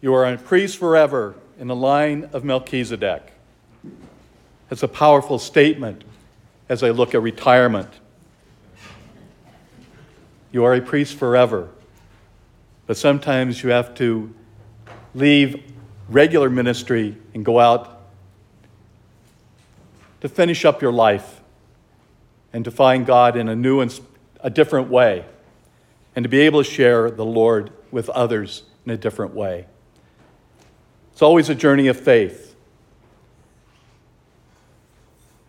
You are a priest forever in the line of Melchizedek. It's a powerful statement as I look at retirement. You are a priest forever, but sometimes you have to leave regular ministry and go out to finish up your life and to find God in a new and a different way and to be able to share the Lord with others in a different way. It's always a journey of faith.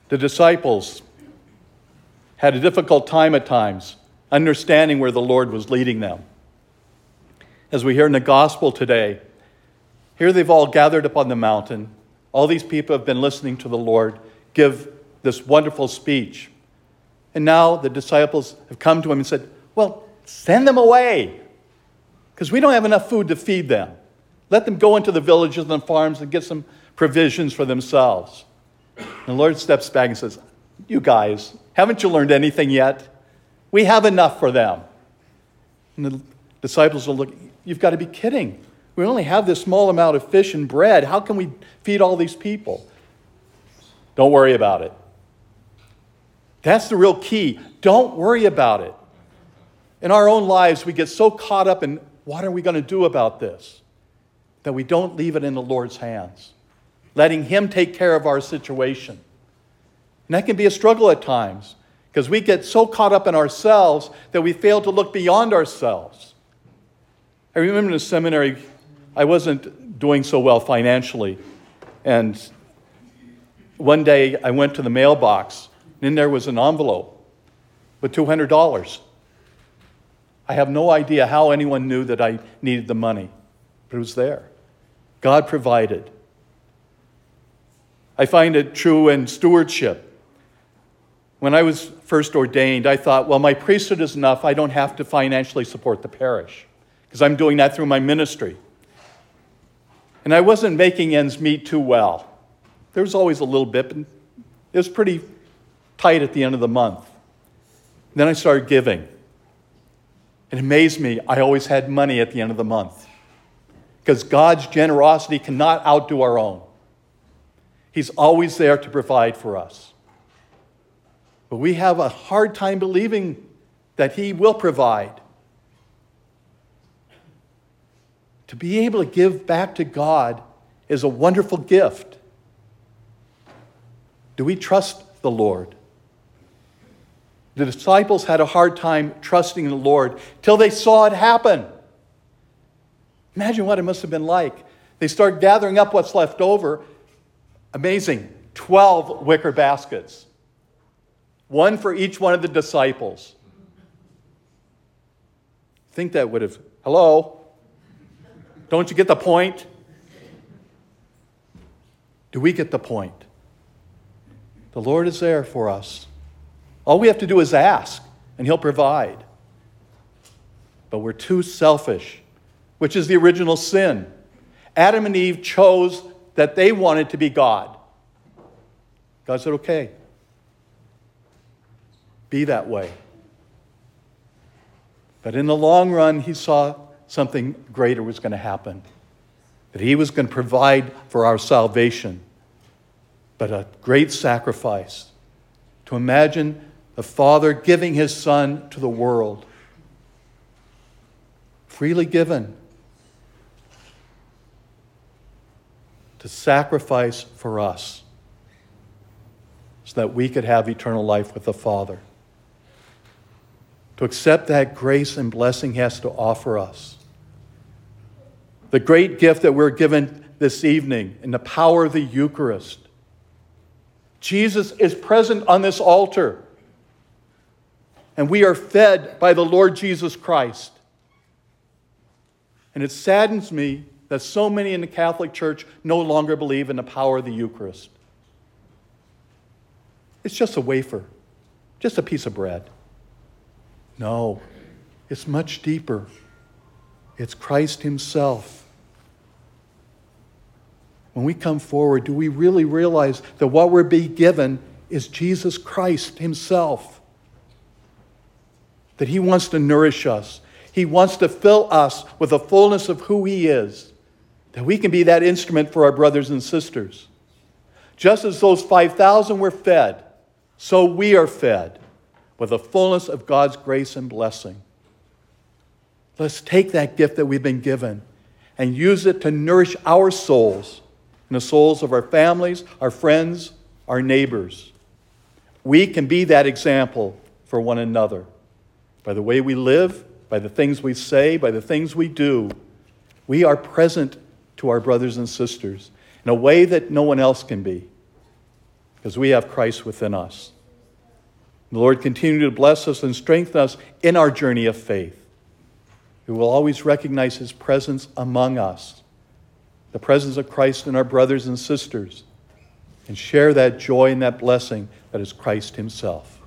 The disciples had a difficult time at times understanding where the Lord was leading them. As we hear in the gospel today, here they've all gathered upon the mountain. All these people have been listening to the Lord give this wonderful speech. And now the disciples have come to him and said, Well, send them away because we don't have enough food to feed them. Let them go into the villages and the farms and get some provisions for themselves. And the Lord steps back and says, You guys, haven't you learned anything yet? We have enough for them. And the disciples will look, You've got to be kidding. We only have this small amount of fish and bread. How can we feed all these people? Don't worry about it. That's the real key. Don't worry about it. In our own lives, we get so caught up in what are we going to do about this that we don't leave it in the Lord's hands, letting Him take care of our situation. And that can be a struggle at times because we get so caught up in ourselves that we fail to look beyond ourselves. I remember in the seminary, I wasn't doing so well financially. And one day I went to the mailbox, and in there was an envelope with $200. I have no idea how anyone knew that I needed the money, but it was there. God provided. I find it true in stewardship. When I was first ordained, I thought, well, my priesthood is enough. I don't have to financially support the parish because I'm doing that through my ministry. And I wasn't making ends meet too well. There was always a little bit, but it was pretty tight at the end of the month. Then I started giving. It amazed me, I always had money at the end of the month because God's generosity cannot outdo our own. He's always there to provide for us. But we have a hard time believing that He will provide. To be able to give back to God is a wonderful gift. Do we trust the Lord? The disciples had a hard time trusting the Lord till they saw it happen. Imagine what it must have been like. They start gathering up what's left over. Amazing. 12 wicker baskets one for each one of the disciples. think that would have, hello? Don't you get the point? Do we get the point? The Lord is there for us. All we have to do is ask, and He'll provide. But we're too selfish, which is the original sin. Adam and Eve chose that they wanted to be God. God said, okay, be that way. But in the long run, he saw something greater was going to happen. That he was going to provide for our salvation, but a great sacrifice. To imagine the Father giving his Son to the world, freely given, to sacrifice for us so that we could have eternal life with the Father to accept that grace and blessing He has to offer us. The great gift that we're given this evening in the power of the Eucharist. Jesus is present on this altar, and we are fed by the Lord Jesus Christ. And it saddens me that so many in the Catholic Church no longer believe in the power of the Eucharist. It's just a wafer, just a piece of bread. No, it's much deeper. It's Christ Himself. When we come forward, do we really realize that what we're being given is Jesus Christ Himself? That He wants to nourish us, He wants to fill us with the fullness of who He is. That we can be that instrument for our brothers and sisters. Just as those 5,000 were fed, so we are fed with the fullness of God's grace and blessing. Let's take that gift that we've been given and use it to nourish our souls and the souls of our families, our friends, our neighbors. We can be that example for one another by the way we live, by the things we say, by the things we do. We are present to our brothers and sisters in a way that no one else can be because we have Christ within us. The Lord continue to bless us and strengthen us in our journey of faith. We will always recognize His presence among us, the presence of Christ in our brothers and sisters, and share that joy and that blessing that is Christ Himself.